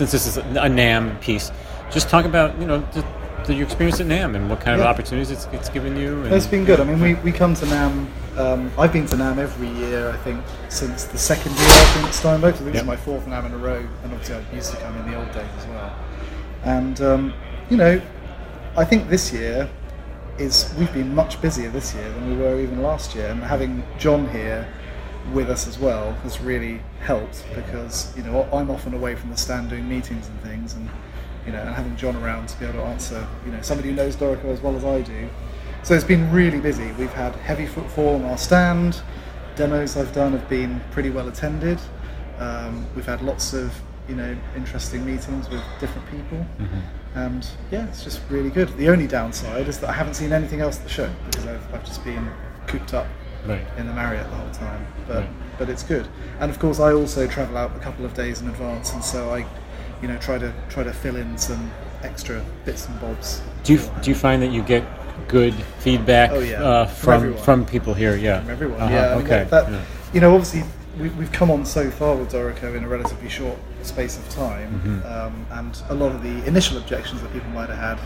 since this is a NAMM piece, just talk about you know the, the, your experience at NAMM and what kind Yeah. of opportunities it's, it's given you. And, It's been good. I mean, we, we come to NAMM. Um, I've been to NAMM every year. I think since the second year I've been at Steinberg. So this Yep. is my fourth NAMM in a row, and obviously I used to come in the old days as well. And um, you know, I think this year is we've been much busier this year than we were even last year, and having John here with us as well has really helped because you know I'm often away from the stand doing meetings and things, and you know, and having John around to be able to answer, you know, somebody who knows Dorico as well as I do. So it's been really busy. We've had heavy footfall on our stand. Demos I've done have been pretty well attended. Um, we've had lots of you know interesting meetings with different people, and yeah, it's just really good. The only downside is that I haven't seen anything else at the show because I've, I've just been cooped up Right. in the Marriott the whole time. But Right. but it's good. And of course, I also travel out a couple of days in advance, and so I, you know, try to try to fill in some extra bits and bobs. Do you do you find that you get good feedback Oh, yeah. uh, From from from people here? Yeah, from everyone. Uh-huh, Yeah, I mean, okay. that, that- yeah. you know, obviously we, we've come on so far with Dorico in a relatively short space of time, Mm-hmm. um, and a lot of the initial objections that people might have had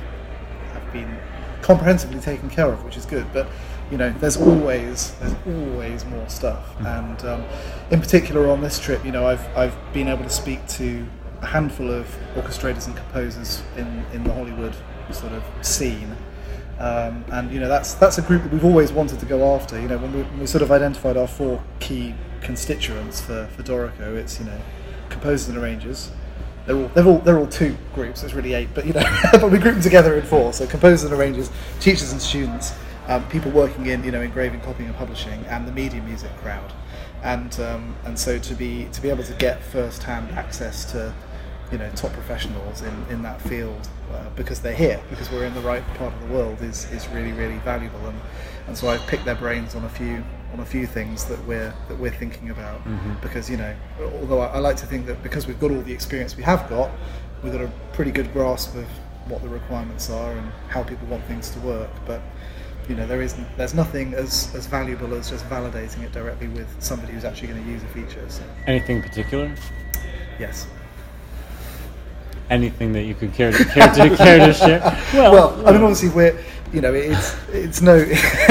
have been comprehensively taken care of, which is good. But you know, there's always there's always more stuff, Mm-hmm. and um, in particular on this trip, you know, I've I've been able to speak to a handful of orchestrators and composers in in the Hollywood sort of scene. Um, and you know that's that's a group that we've always wanted to go after. You know when we, when we sort of identified our four key constituents for, for Dorico, it's you know composers and arrangers. They're all they're all they're all two groups. It's really eight, but you know but we group them together in four. So composers and arrangers, teachers and students, um, people working in you know engraving, copying, and publishing, and the media music crowd. And um, and so to be to be able to get first hand access to you know top professionals in, in that field uh, because they're here because we're in the right part of the world is, is really really valuable. And, and so I've picked their brains on a few on a few things that we're that we're thinking about. Because you know although I, I like to think that because we've got all the experience we have got we've got a pretty good grasp of what the requirements are and how people want things to work. But you know there isn't there's nothing as, as valuable as just validating it directly with somebody who's actually going to use a feature so Anything particular? yes Anything that you could care to care to, care to share? Well, well, I mean, obviously, we're you know, it's it's no.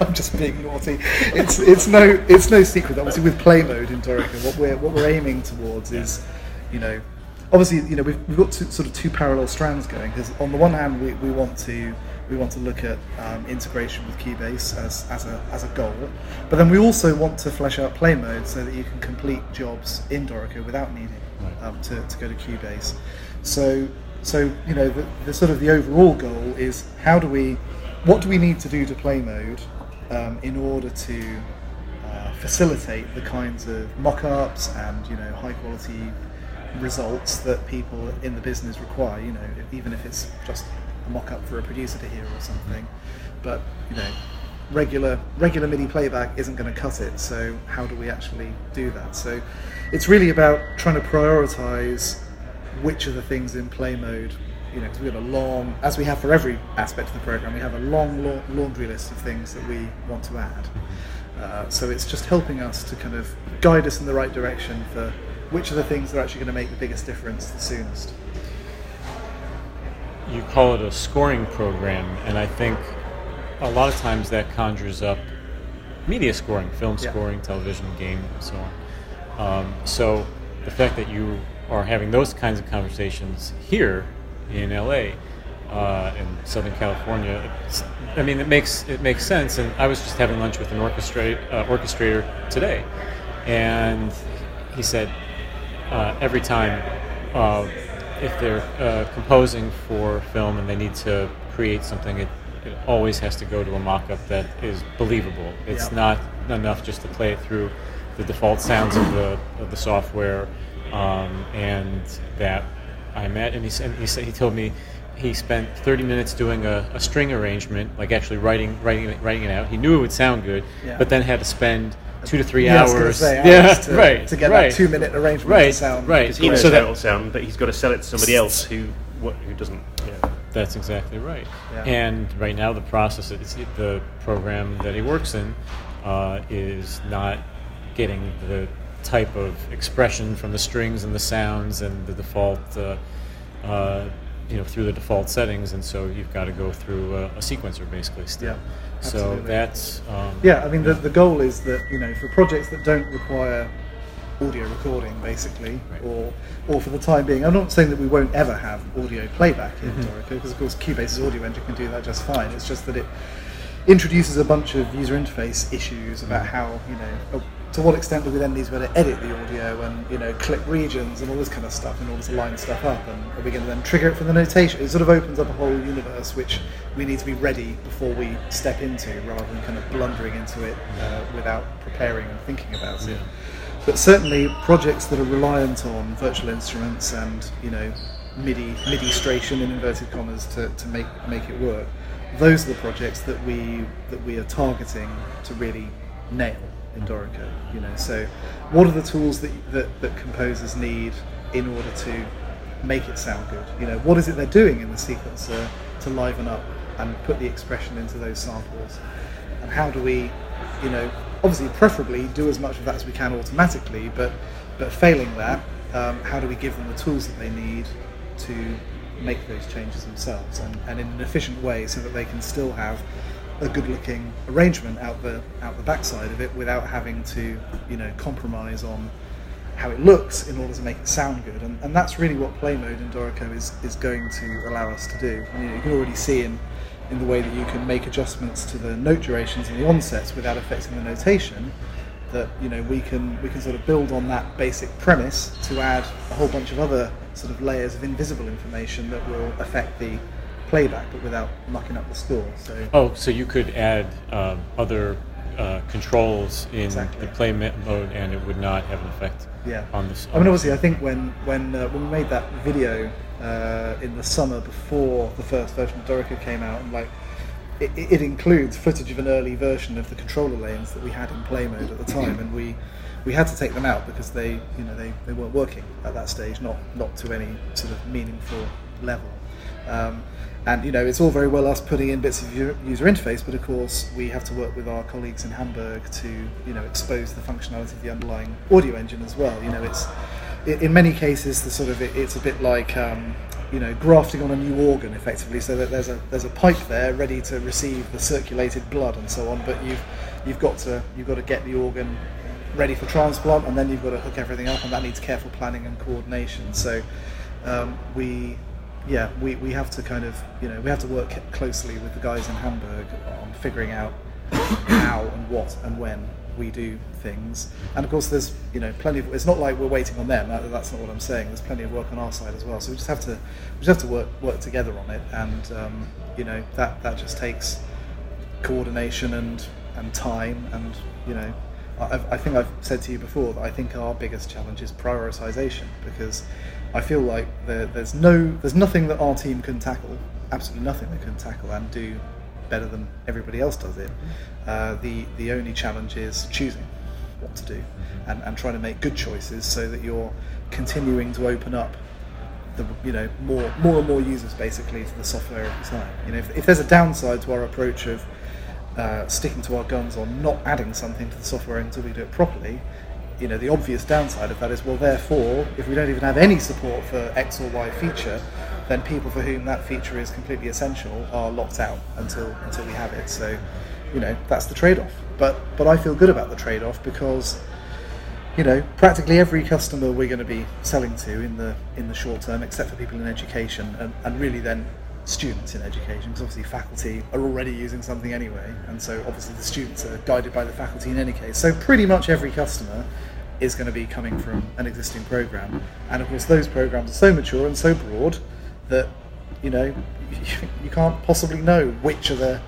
I'm just being naughty. It's it's no it's no secret. Obviously, with play mode in Dorico, what we're what we're aiming towards is, you know, obviously, you know, we've, we've got two, sort of two parallel strands going. Because on the one hand, we, we want to we want to look at um, integration with Cubase as, as a as a goal, but then we also want to flesh out play mode so that you can complete jobs in Dorico without needing um, to, to go to Cubase. So so you know the, the sort of the overall goal is how do we what do we need to do to play mode um, in order to uh, facilitate the kinds of mock-ups and you know high quality results that people in the business require you know even if it's just a mock-up for a producer to hear or something but you know regular regular MIDI playback isn't going to cut it. So how do we actually do that? So it's really about trying to prioritize which of the things in play mode. You know, because we've got a long, as we have for every aspect of the program, we have a long la- laundry list of things that we want to add. Uh, so it's just helping us to kind of guide us in the right direction for which of the things are actually going to make the biggest difference the soonest. You call it a scoring program, and I think a lot of times that conjures up media scoring, film Yeah. scoring, television, game, and so on. Um, so the fact that you are having those kinds of conversations here in LA, uh, in Southern California, I mean, it makes it makes sense. And I was just having lunch with an orchestrate, uh, orchestrator today, and he said uh, every time uh, if they're uh, composing for film and they need to create something, it, it always has to go to a mock-up that is believable. It's Yeah. not enough just to play it through the default sounds of the of the software, um, and that I met. And he said he said he told me he spent 30 minutes doing a, a string arrangement, like actually writing writing it, writing it out. He knew it would sound good, Yeah. but then had to spend two to three Yeah, I was gonna hours. say, yeah, to, right. to get right. that two-minute arrangement Right, to sound. right. Because he knows So how that- it'll sound, but he's got to sell it to somebody else who what, who doesn't. Yeah. That's exactly right. Yeah. And right now, the process, is, the program that he works in, uh, is not getting the type of expression from the strings and the sounds and the default, uh, uh, you know, through the default settings, and so you've got to go through a, a sequencer basically still. Yeah, so that's um, Yeah, I mean, the, the goal is that, you know, for projects that don't require audio recording, basically, Right. or or for the time being, I'm not saying that we won't ever have audio playback in Mhm. Dorico, because of course Cubase's audio engine can do that just fine. It's just that it introduces a bunch of user interface issues about how, you know, to what extent do we then need to be able to edit the audio and, you know, click regions and all this kind of stuff in order to line stuff up, and are we going to then trigger it from the notation? It sort of opens up a whole universe which we need to be ready before we step into, rather than kind of blundering into it uh, without preparing and thinking about it. Yeah. But certainly, projects that are reliant on virtual instruments and you know MIDI MIDI-stration in inverted commas to, to make make it work, those are the projects that we that we are targeting to really nail in Dorico. You know, so what are the tools that that, that composers need in order to make it sound good? You know, what is it they're doing in the sequencer to liven up and put the expression into those samples? and how do we, you know, obviously preferably do as much of that as we can automatically, but but failing that, um, how do we give them the tools that they need to make those changes themselves and, and in an efficient way so that they can still have a good looking arrangement out the out the backside of it without having to, you know, compromise on how it looks in order to make it sound good. And, and that's really what play mode in Dorico is, is going to allow us to do. And, you, know, you can already see in, in the way that you can make adjustments to the note durations and the onsets without affecting the notation that you know we can we can sort of build on that basic premise to add a whole bunch of other sort of layers of invisible information that will affect the playback but without mucking up the score. So Oh, so you could add um, other uh, controls in Exactly. the play mode, and it would not have an effect Yeah. on this. I mean, obviously, I think when when uh, when we made that video uh, in the summer before the first version of Dorico came out, and like it, it it includes footage of an early version of the controller lanes that we had in play mode at the time, and we we had to take them out because they you know they, they weren't working at that stage, not not to any sort of meaningful level. Um, and you know, it's all very well us putting in bits of user interface, but of course we have to work with our colleagues in Hamburg to you know expose the functionality of the underlying audio engine as well. You know, it's in many cases the sort of it, it's a bit like um, you know grafting on a new organ effectively, so that there's a there's a pipe there ready to receive the circulated blood and so on, but you've you've got to you've got to get the organ ready for transplant, and then you've got to hook everything up, and that needs careful planning and coordination. So um, we, yeah, we, we have to kind of, you know, we have to work closely with the guys in Hamburg on figuring out how and what and when we do things. And of course, there's, you know, plenty of. It's not like we're waiting on them. That, that's not what I'm saying. There's plenty of work on our side as well. So we just have to, we just have to work work together on it. And um, you know, that that just takes coordination and and time and you know I've, I think I've said to you before that I think our biggest challenge is prioritization because I feel like there, there's no there's nothing that our team can tackle absolutely nothing they can tackle and do better than everybody else does it uh, the the only challenge is choosing what to do and, and trying to make good choices so that you're continuing to open up the you know more more and more users basically to the software every time. You know, if, if there's a downside to our approach of uh, sticking to our guns on not adding something to the software until we do it properly, you know, the obvious downside of that is well, therefore, if we don't even have any support for X or Y feature, then people for whom that feature is completely essential are locked out until until we have it. So, you know, that's the trade-off. But but I feel good about the trade-off because you know, practically every customer we're going to be selling to in the in the short term, except for people in education, and, and really then students in education, because obviously faculty are already using something anyway, and so obviously the students are guided by the faculty in any case. So pretty much every customer is going to be coming from an existing program, and of course those programs are so mature and so broad that you know you can't possibly know which are the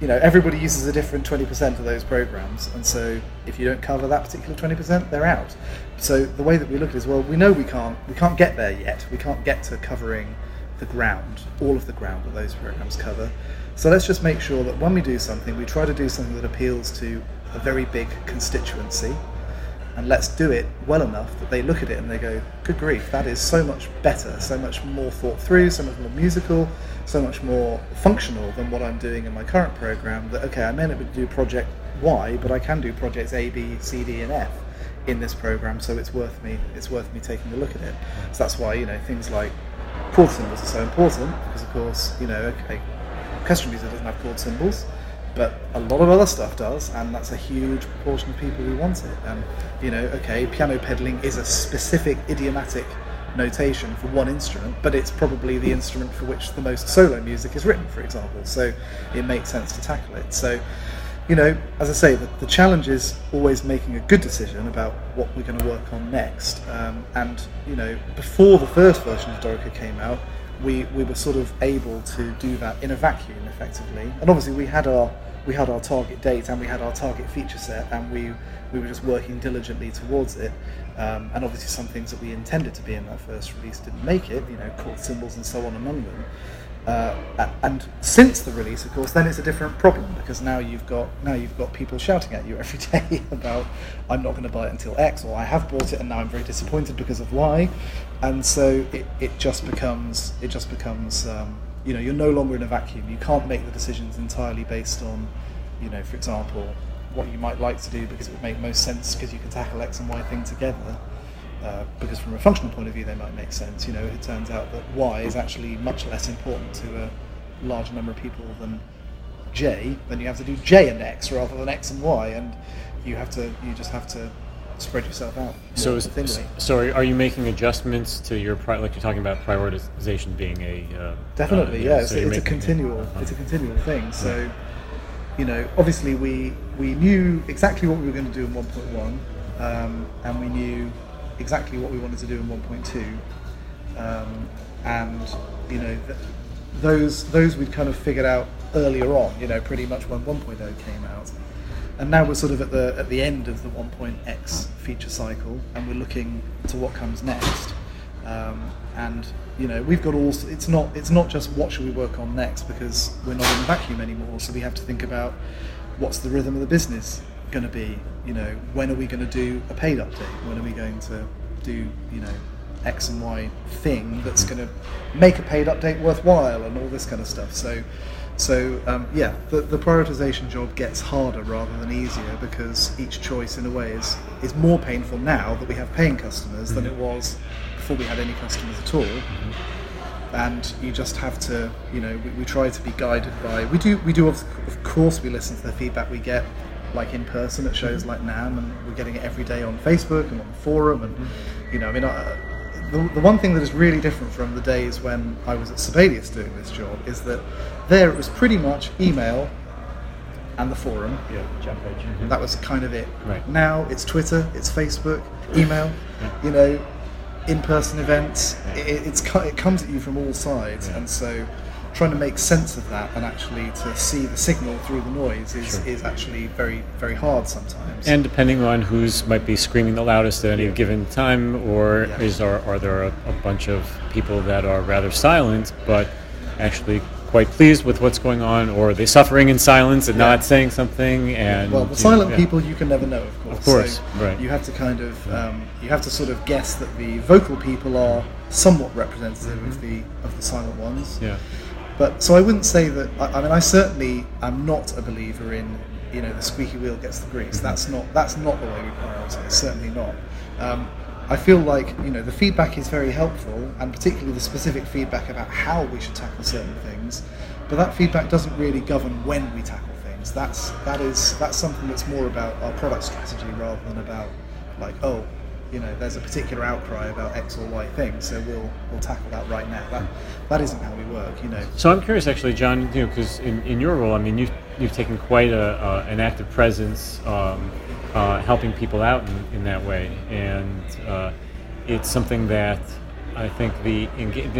you know, everybody uses a different 20% of those programs, and so if you don't cover that particular 20%, they're out. So the way that we look at it is, well, we know we can't, we can't get there yet. We can't get to covering the ground, all of the ground that those programs cover. So let's just make sure that when we do something, we try to do something that appeals to a very big constituency, and let's do it well enough that they look at it and they go, "Good grief, that is so much better, so much more thought through, so much more musical, so much more functional than what I'm doing in my current program." That okay, I may not be able to do project Y, but I can do projects A, B, C, D, and F in this program, so it's worth me it's worth me taking a look at it. So that's why you know things like chord symbols are so important because of course you know okay, orchestral music doesn't have chord symbols, but a lot of other stuff does, and that's a huge proportion of people who want it. And you know, okay, piano pedaling is a specific idiomatic notation for one instrument, but it's probably the instrument for which the most solo music is written, for example. So it makes sense to tackle it. So, you know, as I say, the, the challenge is always making a good decision about what we're going to work on next. Um, and, you know, before the first version of Dorico came out, we, we were sort of able to do that in a vacuum effectively. And obviously we had our we had our target date and we had our target feature set and we we were just working diligently towards it. Um, and obviously, some things that we intended to be in that first release didn't make it, you know, chord symbols and so on among them. Uh, and since the release, of course, then it's a different problem because now you've got now you've got people shouting at you every day about I'm not going to buy it until X or I have bought it and now I'm very disappointed because of Y, and so it, it just becomes it just becomes um, you know you're no longer in a vacuum. You can't make the decisions entirely based on you know, for example, what you might like to do because it would make most sense because you can tackle X and Y thing together. Uh, because from a functional point of view, they might make sense. You know, it turns out that Y is actually much less important to a larger number of people than J. Then you have to do J and X rather than X and Y, and you have to, you just have to spread yourself out. So, is, so are you making adjustments to your pri- like you're talking about prioritization being a uh, definitely uh, yeah. So it's, it's a continual, uh-huh. it's a continual thing. So. Yeah you know, obviously we we knew exactly what we were going to do in 1.1, um, and we knew exactly what we wanted to do in 1.2, um, and you know, th- those those we'd kind of figured out earlier on, you know, pretty much when 1.0 came out, and now we're sort of at the at the end of the 1.x feature cycle, and we're looking to what comes next. Um, and you know we've got all it's not it's not just what should we work on next because we're not in a vacuum anymore so we have to think about what's the rhythm of the business going to be you know when are we going to do a paid update when are we going to do you know x and y thing that's going to make a paid update worthwhile and all this kind of stuff so so um, yeah the, the prioritization job gets harder rather than easier because each choice in a way is is more painful now that we have paying customers than it was before we had any customers at all. Mm-hmm. And you just have to, you know, we, we, try to be guided by. We do, we do. Of, of course, we listen to the feedback we get, like in person at shows like NAMM, and we're getting it every day on Facebook and on the forum. And mm-hmm. you know, I mean, I, the, the one thing that is really different from the days when I was at Sibelius doing this job is that there it was pretty much email and the forum. Yeah, jump page. Mm-hmm. That was kind of it. Right. Now it's Twitter, it's Facebook, email. Yeah. You know, in-person events. Yeah. It, it's it comes at you from all sides, yeah. and so trying to make sense of that and actually to see the signal through the noise is, sure. is actually very very hard sometimes. And depending on who's might be screaming the loudest at any yeah. given time, or is are, are there a, a bunch of people that are rather silent but actually quite pleased with what's going on, or are they suffering in silence and yeah. not saying something? And well, the silent know, yeah. people you can never know, of course. Of course, so right. You have to kind of um, you have to sort of guess that the vocal people are somewhat representative mm-hmm. of the of the silent ones. Yeah. But so I wouldn't say that. I, I mean, I certainly am not a believer in you know the squeaky wheel gets the grease. That's not that's not the way we prioritize. Certainly not. Um, I feel like you know the feedback is very helpful, and particularly the specific feedback about how we should tackle certain things. But that feedback doesn't really govern when we tackle things. That's that is that's something that's more about our product strategy rather than about like oh, you know, there's a particular outcry about X or Y thing, so we'll we'll tackle that right now. That that isn't how we work, you know. So I'm curious, actually, John, you know, because in, in your role, I mean, you've you've taken quite a uh, an active presence. Um, uh, helping people out in, in that way. And uh, it's something that I think the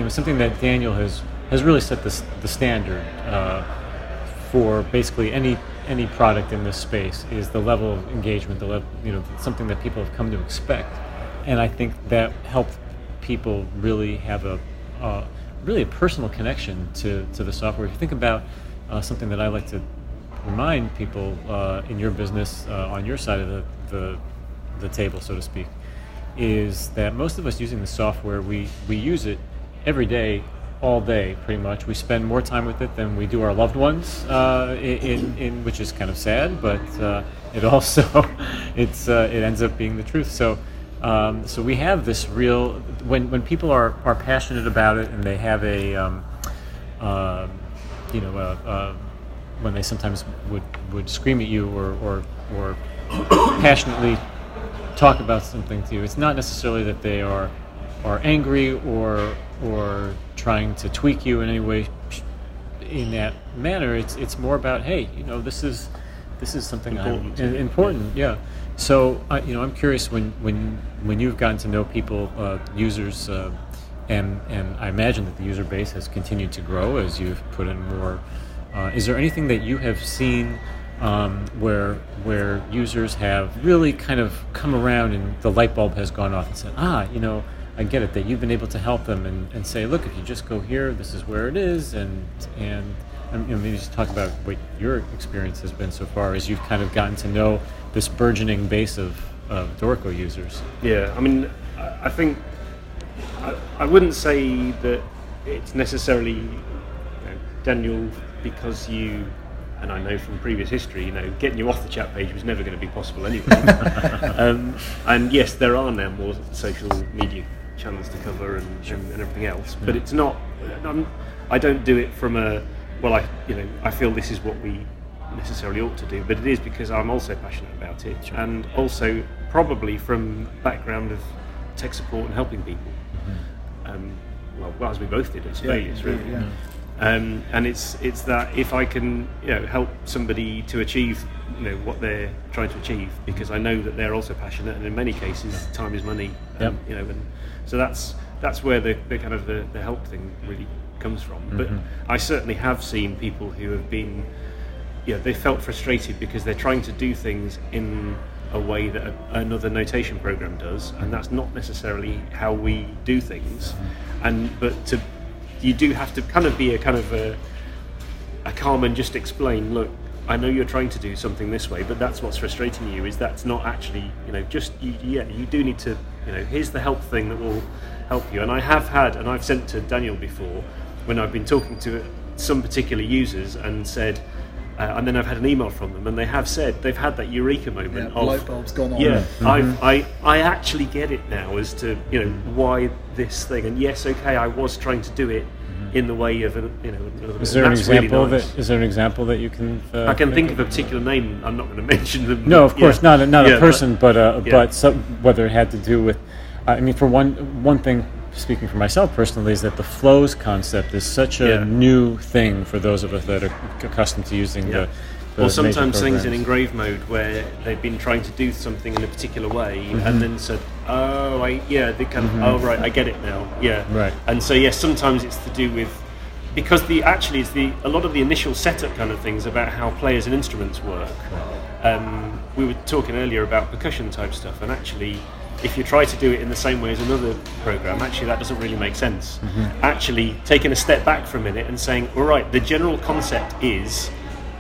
something that Daniel has has really set the, the standard uh, for basically any any product in this space is the level of engagement, the level, you know, something that people have come to expect. And I think that helped people really have a really a personal connection to, to the software. If you think about uh, something that I like to remind people uh, in your business uh, on your side of the, the, the table, so to speak, is that most of us using the software, we, we use it every day all day, pretty much. We spend more time with it than we do our loved ones, uh, in, in, which is kind of sad, but uh, it also it's uh, it ends up being the truth. So. Um, so we have this real when when people are, are passionate about it and they have a um, uh, you know uh, uh, when they sometimes would, would scream at you or, or, or passionately talk about something to you. It's not necessarily that they are are angry or or trying to tweak you in any way in that manner. It's it's more about hey, you know, this is this is something Important. I'm, important. Yeah. So I you know, I'm curious when when when you've gotten to know people, uh, users. Uh, and, and I imagine that the user base has continued to grow as you've put in more. Uh, is there anything that you have seen um, where where users have really kind of come around and the light bulb has gone off and said, ah, you know, I get it that you've been able to help them and, and say, look, if you just go here, this is where it is, and and, and you know, maybe just talk about what your experience has been so far as you've kind of gotten to know this burgeoning base of, of Dorico users. Yeah, I mean, I think I, I wouldn't say that it's necessarily you know, Daniel because you, and I know from previous history, you know, getting you off the chat page was never going to be possible anyway. um, and yes, there are now more social media channels to cover and, and, and everything else, but it's not. I'm, I don't do it from a well, I you know, I feel this is what we necessarily ought to do, but it is because I'm also passionate about it, and also probably from background of tech support and helping people. Um, well, well, as we both did at Sibelius, really. yeah. Um, and it's it's that if I can you know help somebody to achieve you know what they're trying to achieve because I know that they're also passionate and in many cases time is money Yep. um, you know and so that's that's where the, the kind of the, the help thing really comes from but mm-hmm. I certainly have seen people who have been you know, they felt frustrated because they're trying to do things in a way that a, another notation program does, and mm-hmm. that's not necessarily how we do things. Mm-hmm. And but to you do have to kind of be a kind of a, a calm and just explain. Look, I know you're trying to do something this way, but that's what's frustrating you. Is that's not actually you know just you, yeah you do need to you know here's the help thing that will help you. And I have had and I've sent to Daniel before when I've been talking to some particular users and said. Uh, and then I've had an email from them, and they have said they've had that eureka moment Yeah, of light bulb's gone on. Yeah, Mm-hmm. I've, I I actually get it now as to you know why this thing. And yes, okay, I was trying to do it in the way of a, you know. Another. Is there an that's really example nice. that is there an example that you can? Uh, I can think of a particular name. I'm not going to mention them. No, of course Yeah. not. A, not Yeah, a person, but uh, yeah. but some, whether it had to do with. I mean, for one one thing, speaking for myself personally, is that the flows concept is such a new thing for those of us that are accustomed to using the. or sometimes things in engrave mode where they've been trying to do something in a particular way Mm-hmm. and then said, "Oh, I yeah, they kind of, oh right, I get it now." Yeah, Right. And so yes, sometimes it's to do with because the actually it's the a lot of the initial setup kind of things about how players and instruments work. Um, we were talking earlier about percussion type stuff, and actually, if you try to do it in the same way as another program, actually that doesn't really make sense. Actually, taking a step back for a minute and saying, "All right, the general concept is."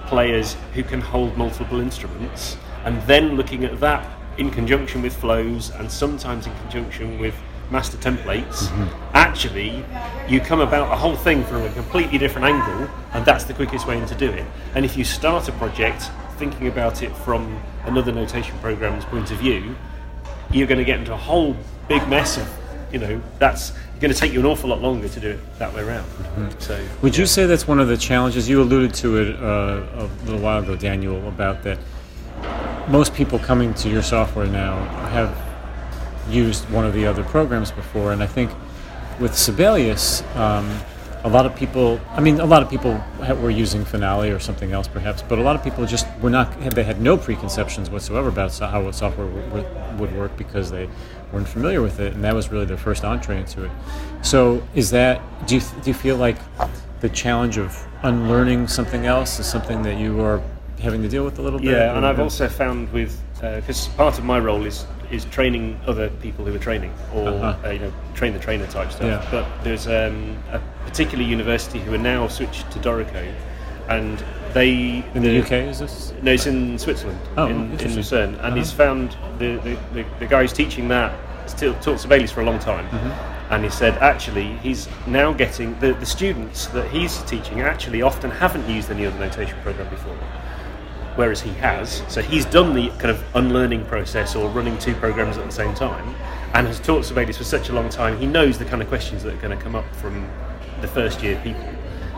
players who can hold multiple instruments, and then looking at that in conjunction with flows and sometimes in conjunction with master templates, actually you come about a whole thing from a completely different angle, and that's the quickest way to do it. And if you start a project thinking about it from another notation program's point of view, you're going to get into a whole big mess of, you know, that's going to take you an awful lot longer to do it that way around. So, Would you say that's one of the challenges? You alluded to it uh, a little while ago, Daniel, about that most people coming to your software now have used one of the other programs before, and I think with Sibelius, um, a lot of people. I mean, a lot of people were using Finale or something else, perhaps, but a lot of people just were not. They had no preconceptions whatsoever about how software would, work because they weren't familiar with it, and that was really their first entree into it. So, is that? Do you do you feel like the challenge of unlearning something else is something that you are having to deal with a little bit? Yeah, and I've also found with because part of my role is is training other people who are training or Uh-huh. uh, you know train the trainer type stuff. Yeah. But there's um, a particular university who are now switched to Dorico, and they in the UK. Is this? No, it's in Switzerland, Oh, in, in. Lucerne, and Uh-huh. he's found the, the, the, the guy who's teaching that still taught Sibelius for a long time, and he said actually he's now getting the, the students that he's teaching actually often haven't used any other notation program before whereas he has so he's done the kind of unlearning process or running two programs at the same time and has taught Sibelius for such a long time he knows the kind of questions that are going to come up from the first year people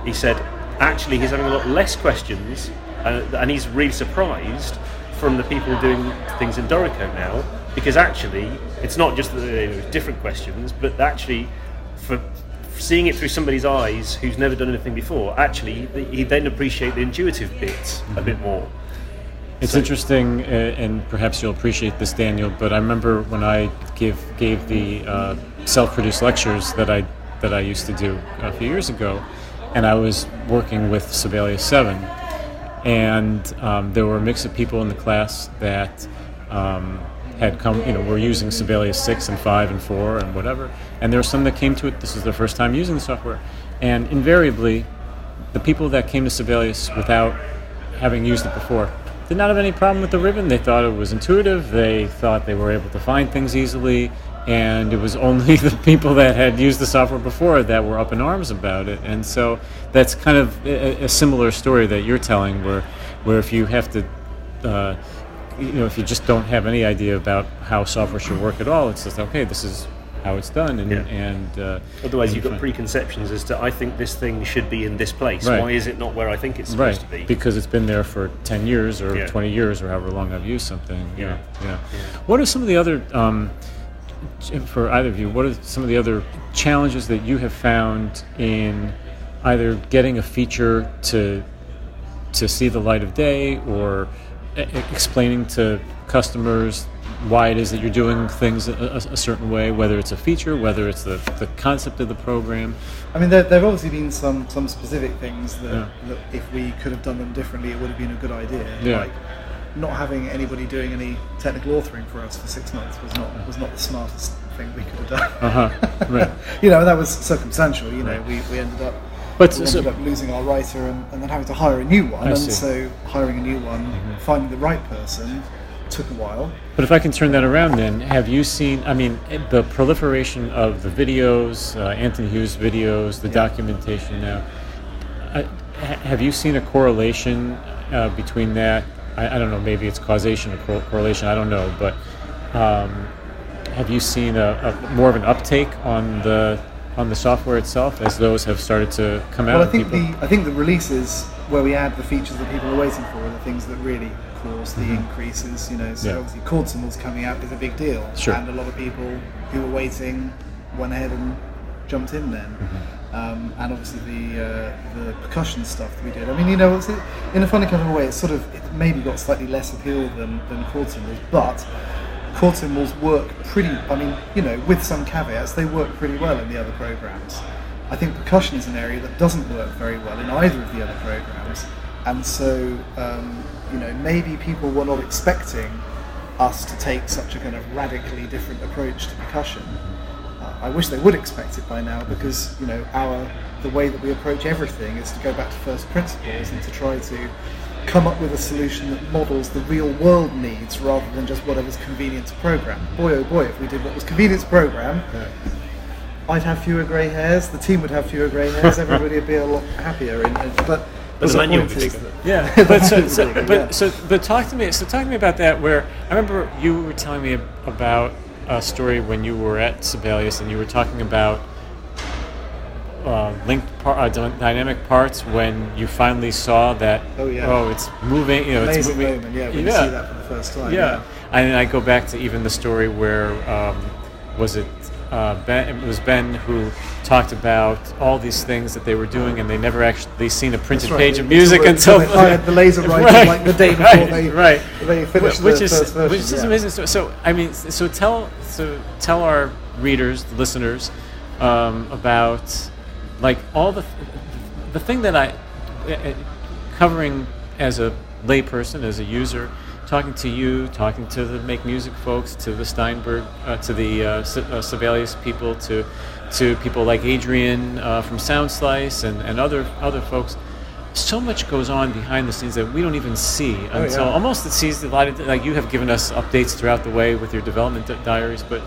he said actually he's having a lot less questions uh, and he's really surprised from the people doing things in Dorico now because actually it's not just that there different questions, but actually for seeing it through somebody's eyes who's never done anything before, actually he then appreciate the intuitive bits mm-hmm. a bit more. It's so, interesting, uh, and perhaps you'll appreciate this, Daniel. But I remember when I give gave the uh, self-produced lectures that I that I used to do a few years ago, and I was working with Sibelius Seven, and um, there were a mix of people in the class that um, had come, you know, were using Sibelius 6 and 5 and 4 and whatever. And there were some that came to it, this is their first time using the software. And invariably, the people that came to Sibelius without having used it before did not have any problem with the ribbon. They thought it was intuitive, they thought they were able to find things easily, and it was only the people that had used the software before that were up in arms about it. And so that's kind of a, a similar story that you're telling, where, where if you have to. Uh, you know, if you just don't have any idea about how software should work at all, it's just okay. This is how it's done, and, yeah. and uh, otherwise you've got preconceptions as to I think this thing should be in this place. Right. Why is it not where I think it's supposed right. to be? Because it's been there for ten years or yeah. twenty years or however long I've used something. Yeah, yeah. yeah. What are some of the other um, for either of you? What are some of the other challenges that you have found in either getting a feature to to see the light of day or explaining to customers why it is that you're doing things a, a, certain way, whether it's a feature, whether it's the, the concept of the program. I mean, there, there have obviously been some, some specific things that, yeah. that, if we could have done them differently, it would have been a good idea. Yeah. Like not having anybody doing any technical authoring for us for six months was not was not the smartest thing we could have done. Uh-huh. Right. you know, that was circumstantial. You know, right. we, we ended up but we ended up losing our writer and, and, then having to hire a new one. I and see. so hiring a new one, mm-hmm. finding the right person took a while. But if I can turn that around, then have you seen? I mean, the proliferation of the videos, uh, Anthony Hughes videos, the yeah. documentation now. Uh, have you seen a correlation uh, between that? I, I, don't know. Maybe it's causation or correlation. I don't know. But um, have you seen a, a, more of an uptake on the on the software itself as those have started to come out? Well, I think the I think the releases where we add the features that people are waiting for are the things that really cause the mm-hmm. increases. You know, so yeah. obviously chord symbols coming out is a big deal, sure. and a lot of people who were waiting went ahead and jumped in then. Mm-hmm. Um, and obviously the uh, the percussion stuff that we did. I mean, you know, in a funny kind of way, it sort of it maybe got slightly less appeal than, than chord symbols, but chord symbols work pretty, I mean, you know, with some caveats, they work pretty well in the other programs. I think percussion is an area that doesn't work very well in either of the other programs. And so, um, you know, maybe people were not expecting us to take such a kind of radically different approach to percussion. Uh, I wish they would expect it by now because, you know, our the way that we approach everything is to go back to first principles and to try to come up with a solution that models the real world needs rather than just whatever's convenient to program. Boy, oh boy, if we did what was convenient to program, yeah. I'd have fewer grey hairs, the team would have fewer grey hairs, everybody would be a lot happier. In, in, but but the menu would be bigger. Yeah, but so, so but yeah. so but talk to me. So talk to me about that. Where I remember you were telling me about a story when you were at Sibelius and you were talking about uh, linked par- uh, dynamic parts when you finally saw that oh yeah oh it's moving you know Amazing it's moving moment, yeah when yeah. you see that for the first time yeah, yeah. and I go back to even the story where um, was it uh, Ben it was Ben who talked about all these things that they were doing and they never actually they seen a printed right. page of music until they hired the laser writer right, like the day before right, they, right. they finished which the is first version, which is yeah. amazing so, so I mean so tell so tell our readers listeners um, about like all the the thing that I covering as a layperson, as a user, talking to you, talking to the MakeMusic folks, to the Steinberg, uh, to the uh, S- uh, Sibelius people, to to people like Adrian uh, from Soundslice and, and other other folks. So much goes on behind the scenes that we don't even see oh, until yeah. almost it sees a lot of like you have given us updates throughout the way with your development di- diaries. But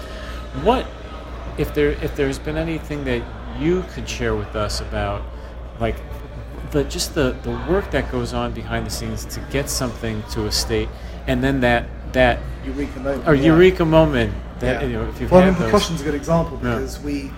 what if there if there's been anything that you could share with us about like the just the, the work that goes on behind the scenes to get something to a state and then that that Eureka moment. or yeah. eureka moment that Yeah. you know well, I mean, those- percussion's a good example Yeah. because we,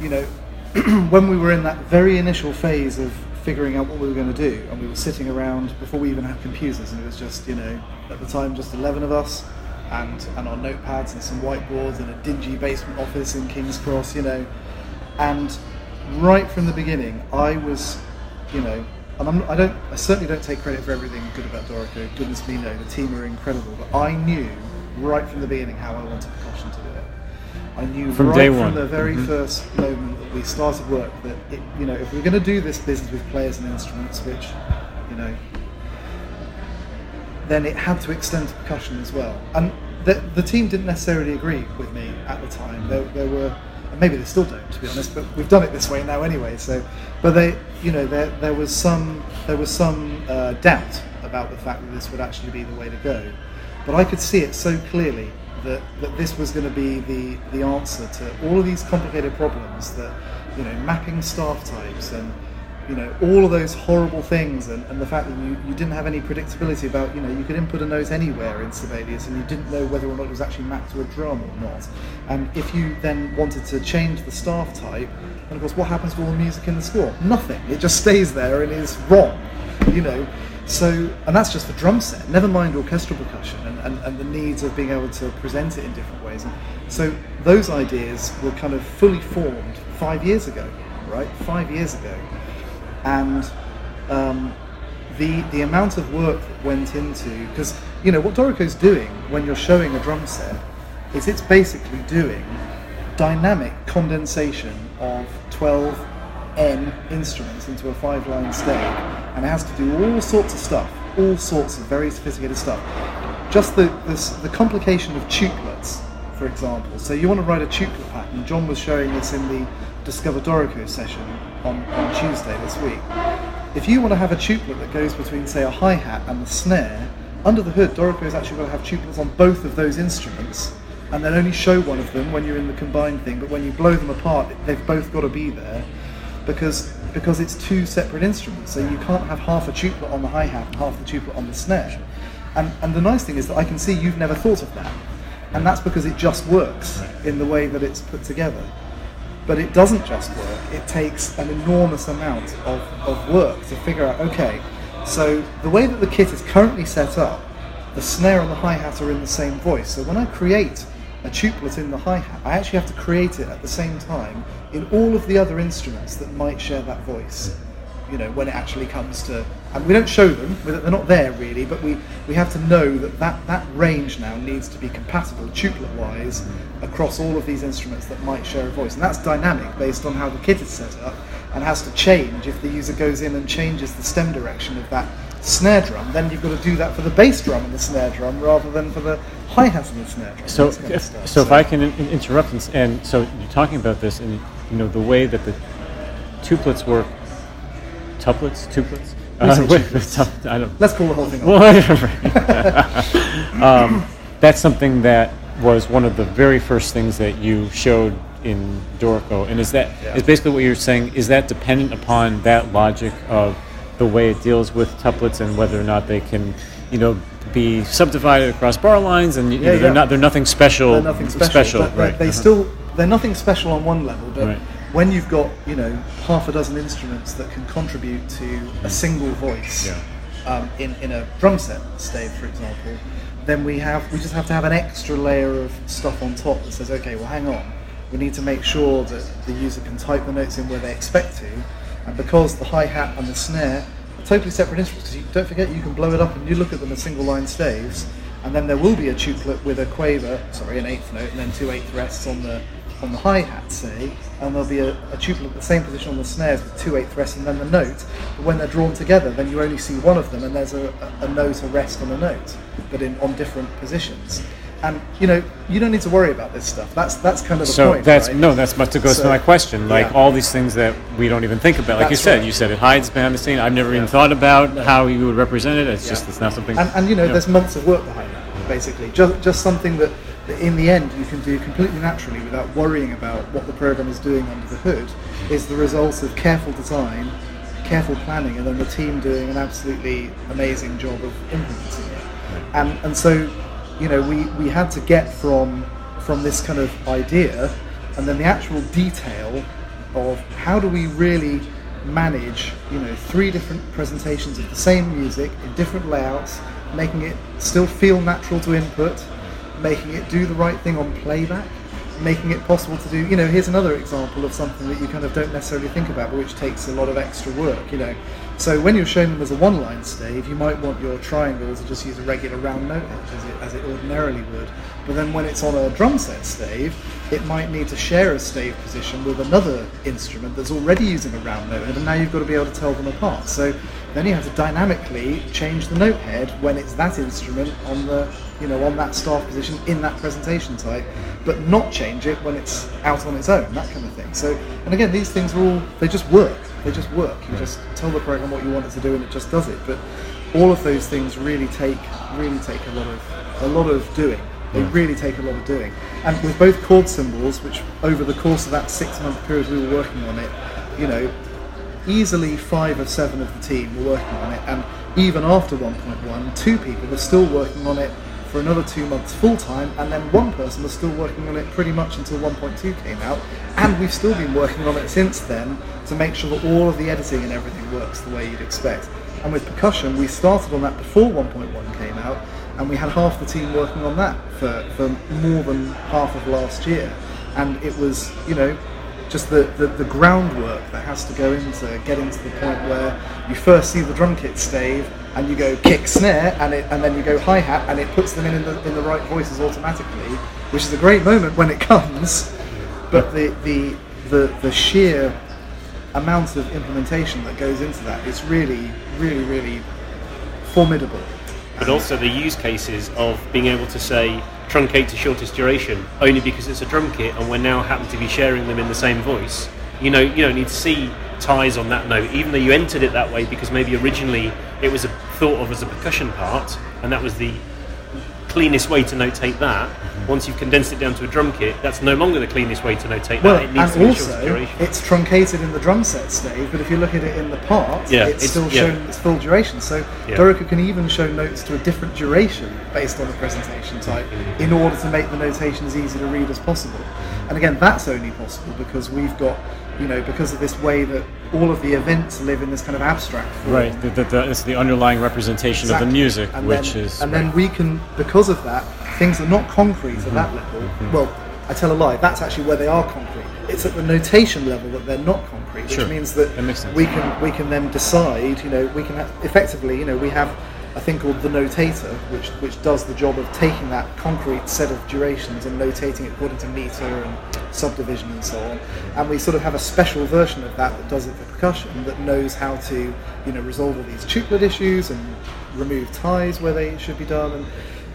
you know, when we were in that very initial phase of figuring out what we were going to do, and we were sitting around before we even had computers, and it was just, you know, at the time just 11 of us, and, and our notepads and some whiteboards in a dingy basement office in King's Cross, you know, and right from the beginning, I was, you know, and I'm, I don't, I certainly don't take credit for everything good about Dorico. Goodness me, no, the team are incredible. But I knew right from the beginning how I wanted percussion to do it. I knew From right day from one. the very Mhm. first moment that we started work that, it, you know, if we're going to do this business with players and instruments, which, you know, then it had to extend to percussion as well. And the, the team didn't necessarily agree with me at the time. There, there were, and maybe they still don't, to be honest. But we've done it this way now anyway. So, but they, you know, there there was some there was some uh, doubt about the fact that this would actually be the way to go. But I could see it so clearly that, that this was going to be the, the answer to all of these complicated problems that, you know, mapping staff types and you know, all of those horrible things and, and the fact that you, you didn't have any predictability about, you know, you could input a note anywhere in Sibelius and you didn't know whether or not it was actually mapped to a drum or not. And if you then wanted to change the staff type, and of course, what happens to all the music in the score? Nothing. It just stays there and is wrong, you know. So, and that's just for drum set, never mind orchestral percussion and, and, and the needs of being able to present it in different ways. And so those ideas were kind of fully formed five years ago, right? Five years ago and um, the the amount of work that went into because you know what Dorico's doing when you're showing a drum set is it's basically doing dynamic condensation of 12 N instruments into a five line stave and it has to do all sorts of stuff all sorts of very sophisticated stuff. Just the this, the complication of tuplets for example. So you want to write a tuplet pattern. John was showing this in the Discover Dorico session on, on Tuesday this week. If you want to have a tuplet that goes between say a hi-hat and the snare under the hood Dorico is actually going to have tuplets on both of those instruments and they'll only show one of them when you're in the combined thing but when you blow them apart they've both got to be there because because it's two separate instruments so you can't have half a tuplet on the hi-hat and half the tuplet on the snare. And and the nice thing is that I can see you've never thought of that and that's because it just works in the way that it's put together but it doesn't just work it takes an enormous amount of, of work to figure out okay so the way that the kit is currently set up the snare and the hi-hat are in the same voice. So when I create a tuplet in the hi-hat I actually have to create it at the same time in all of the other instruments that might share that voice you know when it actually comes to and we don't show them they're not there really but we we have to know that that, that range now needs to be compatible tuplet wise across all of these instruments that might share a voice. And that's dynamic based on how the kit is set up and has to change. If the user goes in and changes the stem direction of that snare drum then you've got to do that for the bass drum and the snare drum rather than for the hi-hat and the snare drum. So, this kind of if, stuff. so if I can in- interrupt, and, and so you're talking about this, and you know the way that the tuplets work, tuplets, tuplets. We say wait, tuplets. I don't. let's call the whole thing off. Um, that's something that was one of the very first things that you showed in Dorico, and is that is Yeah. basically what you're saying? Is that dependent upon that logic of the way it deals with tuplets and whether or not they can, you know, be subdivided across bar lines, and you Yeah, know, they're yeah. not they're nothing special. they're nothing special. but they- right? They uh-huh. still they're nothing special on one level, but Right. When you've got you know half a dozen instruments that can contribute to a single voice Yeah. um, in in a drum set stave, for example, then we have we just have to have an extra layer of stuff on top that says, okay, well, hang on, we need to make sure that the user can type the notes in where they expect to, and because the hi hat and the snare are totally separate instruments, because you don't forget you can blow it up and you look at them as single line staves and then there will be a tuplet with a quaver, sorry, an eighth note, and then two eighth rests on the on the hi hat, say, and there'll be a, a tuplet at the same position on the snares with two eighth rests, and then the note. But when they're drawn together, then you only see one of them, and there's a, a, a note, a rest on a note, but in on different positions. And you know, you don't need to worry about this stuff. That's that's kind of the So point. that's right? no, that's much to goes to my question. Like yeah. all these things that we don't even think about. Like you said, right. you said it hides behind the scene. I've never even thought about No. how you would represent it. It's Yeah. just it's not something. and, and you know Yeah. there's months of work behind that basically just, just something that that in the end you can do completely naturally without worrying about what the program is doing under the hood is the result of careful design, careful planning, and then the team doing an absolutely amazing job of implementing it. And and so, you know, we, we had to get from from this kind of idea and then the actual detail of how do we really manage, you know, three different presentations of the same music in different layouts, making it still feel natural to input, making it do the right thing on playback, making it possible to do, you know, here's another example of something that you kind of don't necessarily think about, but which takes a lot of extra work, you know. So when you're showing them as a one-line stave, you might want your triangle to just use a regular round note edge as it, as it ordinarily would. But then when it's on a drum set stave, it might need to share a stave position with another instrument that's already using a round note head, and now you've got to be able to tell them apart. So then you have to dynamically change the note head when it's that instrument on the you know on that staff position in that presentation type, but not change it when it's out on its own, that kind of thing. So and again, these things are all they just work. They just work. You just tell the program what you want it to do, and it just does it. But all of those things really take really take a lot of a lot of doing. They really take a lot of doing. And with both chord symbols, which over the course of that six month period we were working on it, you know, easily five or seven of the team were working on it. And even after 1.1, two people were still working on it for another two months full time, and then one person was still working on it pretty much until 1.2 came out. And we've still been working on it since then to make sure that all of the editing and everything works the way you'd expect. And with percussion, we started on that before 1.1 came out, and we had half the team working on that for, for more than half of last year. And it was, you know, just the, the, the groundwork that has to go into getting to the point where you first see the drum kit stave and you go kick snare and it and then you go hi hat and it puts them in in the, in the right voices automatically, which is a great moment when it comes. But the the the, the sheer amount of implementation that goes into that is really really really formidable. but also the use cases of being able to say truncate to shortest duration only because it's a drum kit and we're now happen to be sharing them in the same voice. You know, you don't need to see ties on that note, even though you entered it that way because maybe originally it was a, thought of as a percussion part and that was the cleanest way to notate that. Mhm. Once you've condensed it down to a drum kit, that's no longer the cleanest way to notate Well, that. It needs to and be also it's truncated in the drum set stage, but if you look at it in the part, Yeah, it's, it's- still yeah. shown its full duration. So Yeah. Dorico can even show notes to a different duration based on the presentation type in order to make the notation as easy to read as possible. Mm-hmm. And again, that's only possible because we've got, you know, because of this way that all of the events live in this kind of abstract form. Right. The, the, the, it's the underlying representation of the music, and which then, is. and right. then we can because of that things are not concrete at that level Mm-hmm. well i tell a lie that's actually where they are concrete it's at the notation level that they're not concrete which Sure. means that, That we can we can then decide you know we can ha- effectively you know we have a thing called the notator which which does the job of taking that concrete set of durations and notating it according to meter and subdivision and so on. And we sort of have a special version of that that does it for percussion that knows how to you know resolve all these chiclet issues and remove ties where they should be done and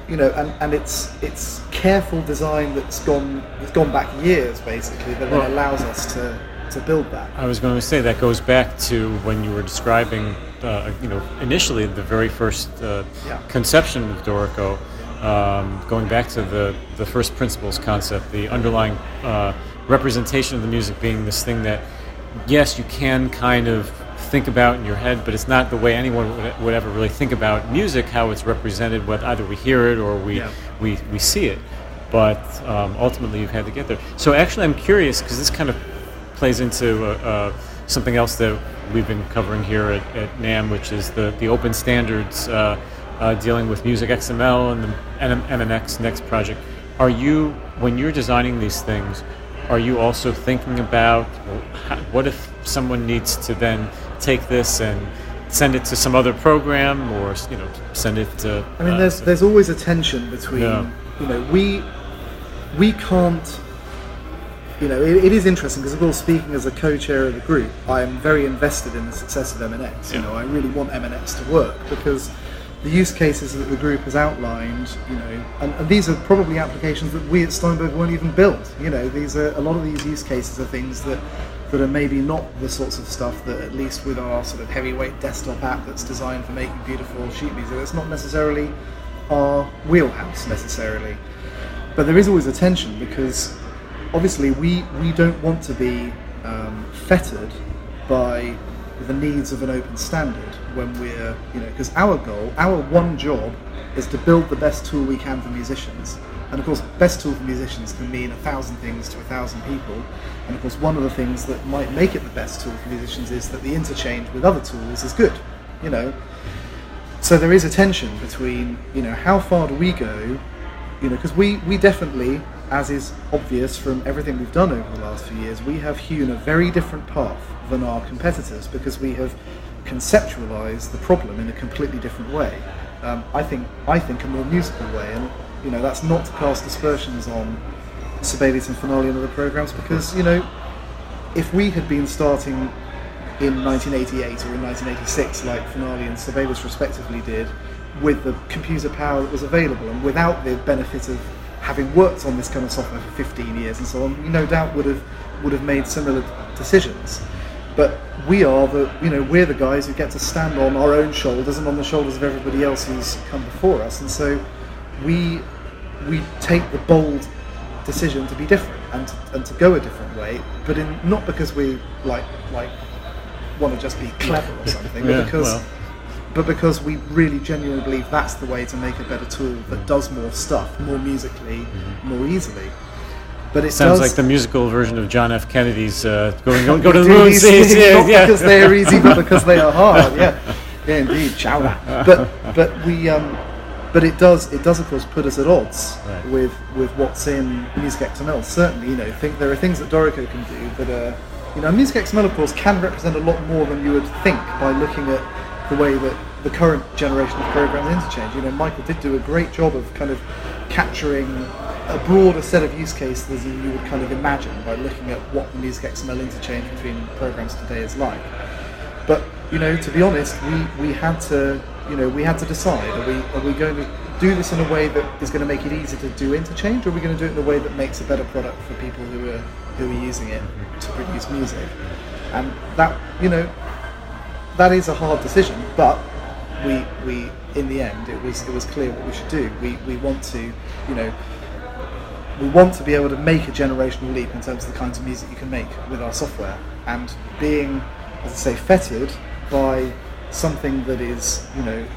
you know and, and it's it's careful design that's gone that's gone back years basically that Well- then allows us to to build that. I was going to say that goes back to when you were describing, uh, you know, initially the very first uh, Yeah. conception of Dorico, um, going back to the, the first principles concept, the underlying uh, representation of the music being this thing that, yes, you can kind of think about in your head, but it's not the way anyone would, would ever really think about music, how it's represented, whether either we hear it or we, Yeah. we, we see it. But um, ultimately, you've had to get there. So actually, I'm curious because this kind of plays into uh, uh, something else that we've been covering here at, at NAMM, which is the, the open standards uh, uh, dealing with Music XML and the M- MNX Next project. Are you, when you're designing these things, are you also thinking about what if someone needs to then take this and send it to some other program, or you know, send it to? I mean, uh, there's there's always a tension between Yeah. you know we we can't you know it, it is interesting because of course speaking as a co-chair of the group, I am very invested in the success of MNX. You know, I really want MNX to work because the use cases that the group has outlined, you know, and, and these are probably applications that we at Steinberg won't even build. You know, these are a lot of these use cases are things that that are maybe not the sorts of stuff that at least with our sort of heavyweight desktop app that's designed for making beautiful sheet music, it's not necessarily our wheelhouse necessarily. but there is always a tension because obviously we we don't want to be um, fettered by the needs of an open standard when we're you know because our goal, our one job, is to build the best tool we can for musicians. And of course, best tool for musicians can mean a thousand things to a thousand people. And of course, one of the things that might make it the best tool for musicians is that the interchange with other tools is good. You know, so there is a tension between you know how far do we go you know because we we definitely as is obvious from everything we've done over the last few years we have hewn a very different path than our competitors because we have conceptualized the problem in a completely different way. Um, i think i think a more musical way and you know that's not to cast aspersions on Sibelius and Finale and other programs because you know if we had been starting in 1988 or in 1986, like Finale and Sibelius respectively did, with the computer power that was available and without the benefit of having worked on this kind of software for 15 years and so on, we no doubt would have would have made similar decisions. But we are the you know we're the guys who get to stand on our own shoulders and on the shoulders of everybody else who's come before us, and so we we take the bold decision to be different and to, and to go a different way, but in not because we like like want to just be clever or something, Yeah, but because well. But because we really genuinely believe that's the way to make a better tool that does more stuff, more musically, more easily. But it Mm-hmm. Sounds like the musical version of John F. Kennedy's uh, going, go, go to the moon. things, not yeah. because they are easy, but because they are hard. Yeah, yeah, indeed. Ciao. But but we um, but it does it does of course put us at odds Right. with with what's in Music XML. Certainly, you know, think there are things that Dorico can do that are you know Music XML of course can represent a lot more than you would think by looking at the way that the current generation of programs interchange. You know, Michael did do a great job of kind of capturing a broader set of use cases than you would kind of imagine by looking at what the Music XML interchange between programs today is like. But you know, to be honest, we, we had to you know we had to decide: are we are we going to do this in a way that is going to make it easy to do interchange, or are we going to do it in a way that makes a better product for people who are who are using it to produce music? And that you know that is a hard decision, but we we in the end it was it was clear what we should do. We we want to you know we want to be able to make a generational leap in terms of the kinds of music you can make with our software and being as I say fettered by something that is you know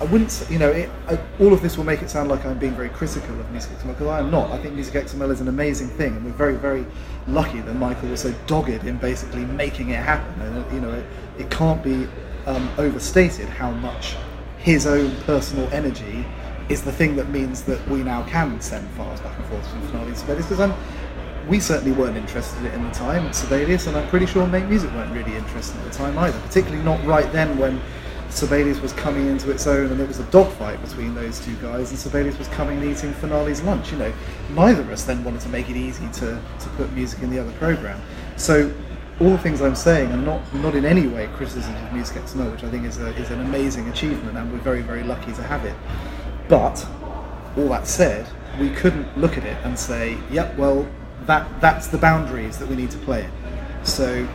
I wouldn't say, you know it, I, all of this will make it sound like I'm being very critical of Music XML because I am not. I think Music XML is an amazing thing and we're very very lucky that Michael was so dogged in basically making it happen. And uh, you know it, it can't be um, overstated how much his own personal energy is the thing that means that we now can send files back and forth from Finale to Sibelius because I'm we certainly weren't interested in it in the time Sibelius, and I'm pretty sure MakeMusic weren't really interested at the time either, particularly not right then when Sibelius was coming into its own and it was a dogfight between those two guys, and Sibelius was coming and eating Finale's lunch. You know, neither of us then wanted to make it easy to, to put music in the other program. So all the things I'm saying are not not in any way criticism of Music XML, which I think is a, is an amazing achievement, and we're very very lucky to have it. But all that said, we couldn't look at it and say, "Yep, well, that that's the boundaries that we need to play in." So,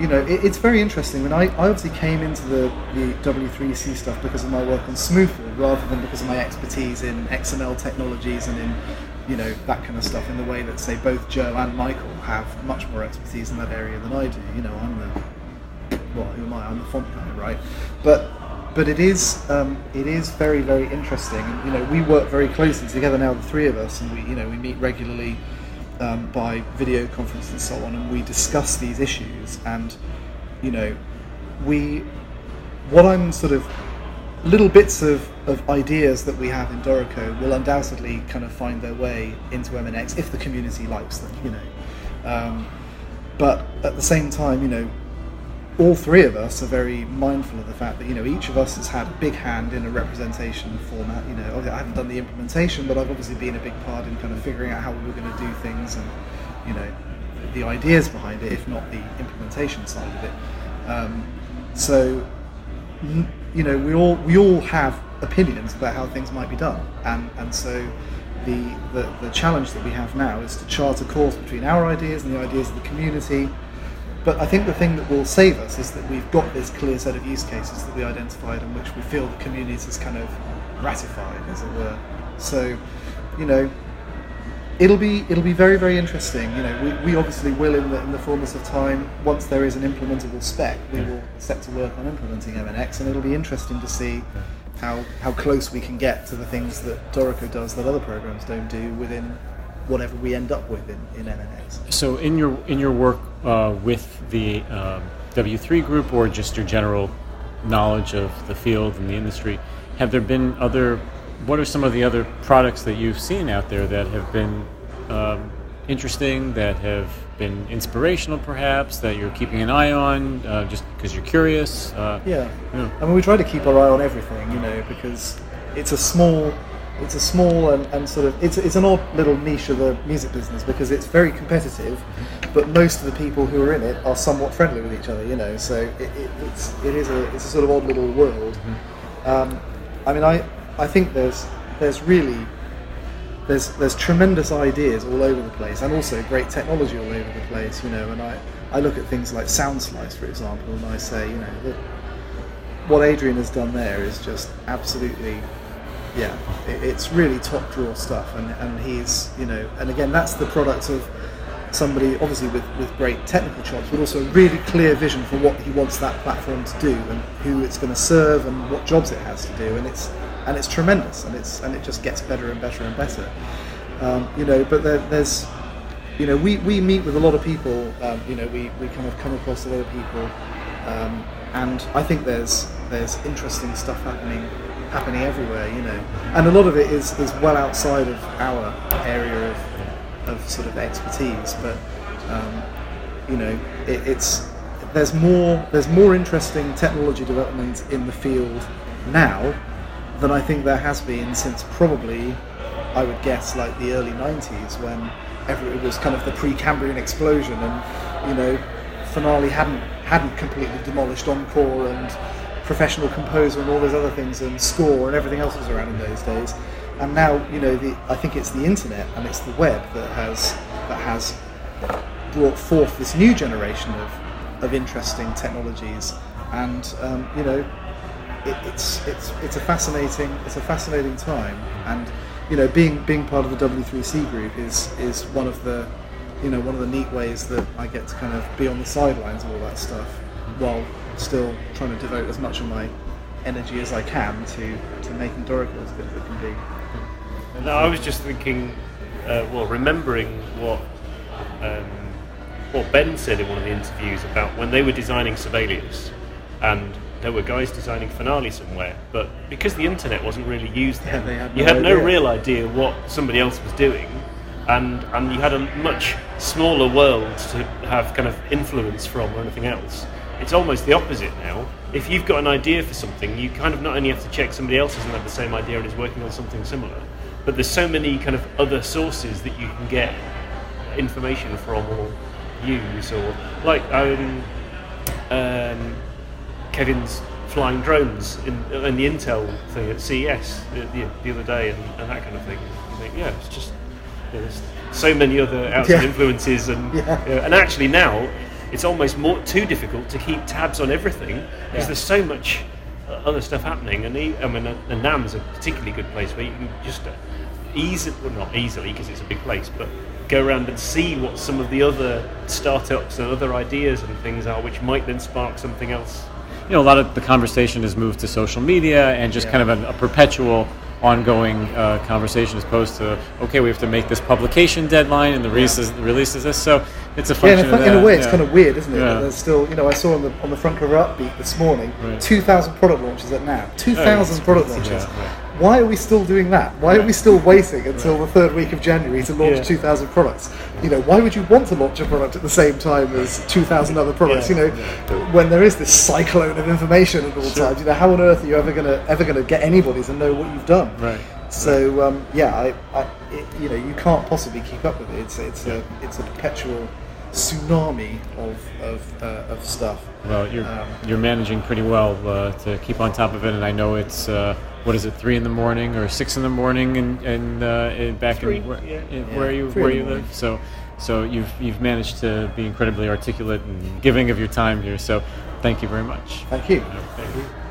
you know, it, it's very interesting. When I, I obviously came into the, the W3C stuff because of my work on SMuFL, rather than because of my expertise in XML technologies and in you know that kind of stuff. In the way that say both Joe and Michael have much more expertise in that area than I do. You know, I'm the well, who am I? I'm the font guy, right? But but it is um, it is very very interesting. And, you know, we work very closely together now, the three of us, and we you know we meet regularly um, by video conference and so on, and we discuss these issues. And you know, we what I'm sort of little bits of, of ideas that we have in Dorico will undoubtedly kind of find their way into MNX if the community likes them, you know. Um, but at the same time, you know, all three of us are very mindful of the fact that you know each of us has had a big hand in a representation format. You know, I haven't done the implementation, but I've obviously been a big part in kind of figuring out how we were going to do things and you know the ideas behind it, if not the implementation side of it. Um, so you know we all we all have opinions about how things might be done, and and so. The, the, the challenge that we have now is to chart a course between our ideas and the ideas of the community, but I think the thing that will save us is that we've got this clear set of use cases that we identified and which we feel the community has kind of ratified, as it were. So, you know, it'll be it'll be very very interesting. You know, we, we obviously will in the in the fullness of time. Once there is an implementable spec, we will set to work on implementing MNX, and it'll be interesting to see how how close we can get to the things that Dorico does that other programs don't do within whatever we end up with in, in MNX. So in your in your work uh, with the um, W3 group or just your general knowledge of the field and the industry, have there been other? What are some of the other products that you've seen out there that have been um, interesting, that have been inspirational, perhaps that you're keeping an eye on, uh, just because you're curious? Uh, Yeah. Yeah. I mean, we try to keep our eye on everything, you know, because it's a small, it's a small and, and sort of it's, it's an odd little niche of the music business because it's very competitive, but most of the people who are in it are somewhat friendly with each other, you know. So it, it, it's it is a it's a sort of odd little world. Um, I mean, I I think there's there's really there's there's tremendous ideas all over the place, and also great technology all over the place. You know, and I, I look at things like Soundslice, for example, and I say, you know, that what Adrian has done there is just absolutely, yeah, it, it's really top drawer stuff, and and he's, you know, and again, that's the product of somebody obviously with, with great technical chops, but also a really clear vision for what he wants that platform to do and who it's going to serve and what jobs it has to do, and it's and it's tremendous, and it's and it just gets better and better and better, um, you know. But there, there's, you know, we, we meet with a lot of people, um, you know, we, we kind of come across a lot of people, um, and I think there's there's interesting stuff happening happening everywhere, you know, and a lot of it is is well outside of our area of of sort of expertise, but um, you know, it, it's there's more there's more interesting technology development in the field now than I think there has been since probably I would guess like the early 90s when every, it was kind of the pre-Cambrian explosion and you know Finale hadn't hadn't completely demolished Encore and Professional Composer and all those other things and Score and everything else was around in those days. And now you know the I think it's the internet and it's the web that has that has brought forth this new generation of, of interesting technologies. And um, you know it, it's it's it's a fascinating it's a fascinating time. And you know being being part of the W3C group is is one of the you know one of the neat ways that I get to kind of be on the sidelines of all that stuff while still trying to devote as much of my energy as I can to to making Dorico as good as it can be. No, I was just thinking, uh, well, remembering what um, what Ben said in one of the interviews about when they were designing Sibelius, and there were guys designing Finale somewhere, but because the internet wasn't really used then, they had you no had no real idea what somebody else was doing, and and you had a much smaller world to have kind of influence from or anything else. It's almost the opposite now. If you've got an idea for something, you kind of not only have to check somebody else hasn't had the same idea and is working on something similar, but there's so many kind of other sources that you can get information from or use or like um, um, Kevin's flying drones in, in the Intel thing at CES the, the, the other day and, and that kind of thing. You think, yeah, it's just you know, there's so many other outside Yeah. influences and Yeah. you know, and actually now it's almost more too difficult to keep tabs on everything because Yeah. there's so much uh, other stuff happening and he, I mean and NAMM's a particularly good place where you can just uh, easily well not easily because it's a big place but go around and see what some of the other startups and other ideas and things are which might then spark something else you know, a lot of the conversation has moved to social media and just Yeah. kind of a, a perpetual ongoing uh, conversation as opposed to okay, we have to make this publication deadline and the release is, the release is this. So it's a Yeah, in a, fun- of in a way, it's yeah. kind of weird, isn't it? Yeah. There's still, you know, I saw on the on the front cover upbeat this morning, Right. 2,000 product launches at NAMM. 2,000 product launches. right. Why are we still doing that? Why are we still waiting until the third week of January to launch Yeah. 2,000 products? You know, why would you want to launch a product at the same time as 2,000 other products? You know, when there is this cyclone of information at all times, you know, how on earth are you ever gonna ever gonna get anybody to know what you've done? Right. So um, yeah, I, I it, you know, you can't possibly keep up with it. It's it's a it's a perpetual tsunami of of, uh, of stuff. Well, you're Um, you're managing pretty well uh, to keep on top of it, and I know it's uh, what is it, three in the morning or six in the morning, and and uh, in- back Three, in, where, yeah. in Yeah, where you where you live. So so you've you've managed to be incredibly articulate and giving of your time here. So thank you very much. Thank you. Thank you.